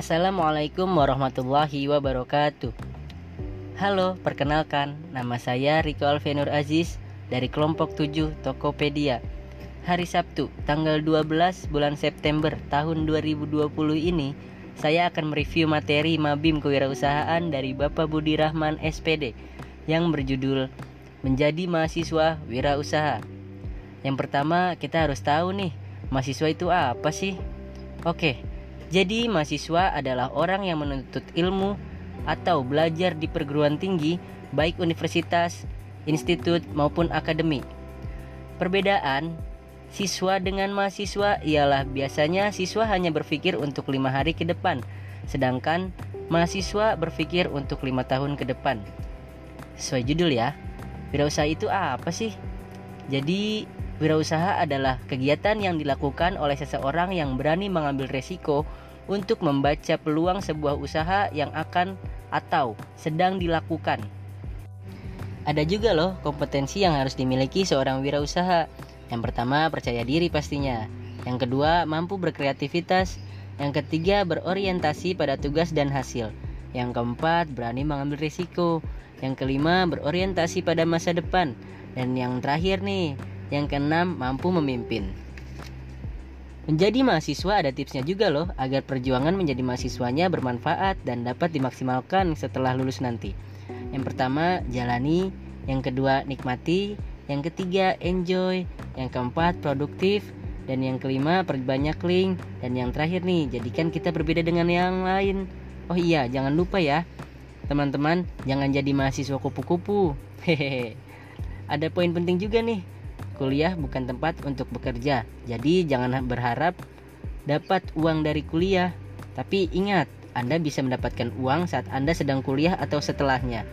Assalamualaikum warahmatullahi wabarakatuh. Halo, perkenalkan, nama saya Riko Alvenur Aziz dari kelompok 7 Tokopedia. Hari Sabtu, tanggal 12 bulan September tahun 2020 ini, saya akan mereview materi Mabim Kewirausahaan dari Bapak Budi Rahman SPD yang berjudul Menjadi Mahasiswa Wirausaha. Yang pertama, kita harus tahu nih, mahasiswa itu apa sih? Oke, jadi, mahasiswa adalah orang yang menuntut ilmu atau belajar di perguruan tinggi, baik universitas, institut, maupun akademi. Perbedaan siswa dengan mahasiswa ialah biasanya siswa hanya berpikir untuk lima hari ke depan, sedangkan mahasiswa berpikir untuk lima tahun ke depan. Sesuai judul ya, wirausaha itu apa sih? Jadi, Wirausaha adalah kegiatan yang dilakukan oleh seseorang yang berani mengambil resiko untuk membaca peluang sebuah usaha yang akan atau sedang dilakukan. Ada juga loh kompetensi yang harus dimiliki seorang wirausaha. Yang pertama, percaya diri pastinya. Yang kedua, mampu berkreativitas. Yang ketiga, berorientasi pada tugas dan hasil. Yang keempat, berani mengambil risiko. Yang kelima, berorientasi pada masa depan. Dan yang terakhir nih, yang keenam, mampu memimpin. Menjadi mahasiswa ada tipsnya juga loh agar perjuangan menjadi mahasiswanya bermanfaat dan dapat dimaksimalkan setelah lulus nanti. Yang pertama, jalani, yang kedua, nikmati, yang ketiga, enjoy, yang keempat, produktif, dan yang kelima, perbanyak link, dan yang terakhir nih, jadikan kita berbeda dengan yang lain. Oh iya, jangan lupa ya, teman-teman, jangan jadi mahasiswa kupu-kupu. Hehehe. Ada poin penting juga nih kuliah bukan tempat untuk bekerja. Jadi jangan berharap dapat uang dari kuliah. Tapi ingat, Anda bisa mendapatkan uang saat Anda sedang kuliah atau setelahnya.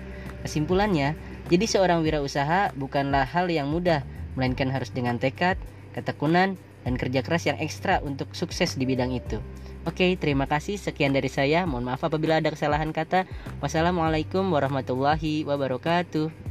Kesimpulannya, jadi seorang wirausaha bukanlah hal yang mudah, melainkan harus dengan tekad, ketekunan, dan kerja keras yang ekstra untuk sukses di bidang itu. Oke, terima kasih. Sekian dari saya. Mohon maaf apabila ada kesalahan kata. Wassalamualaikum warahmatullahi wabarakatuh.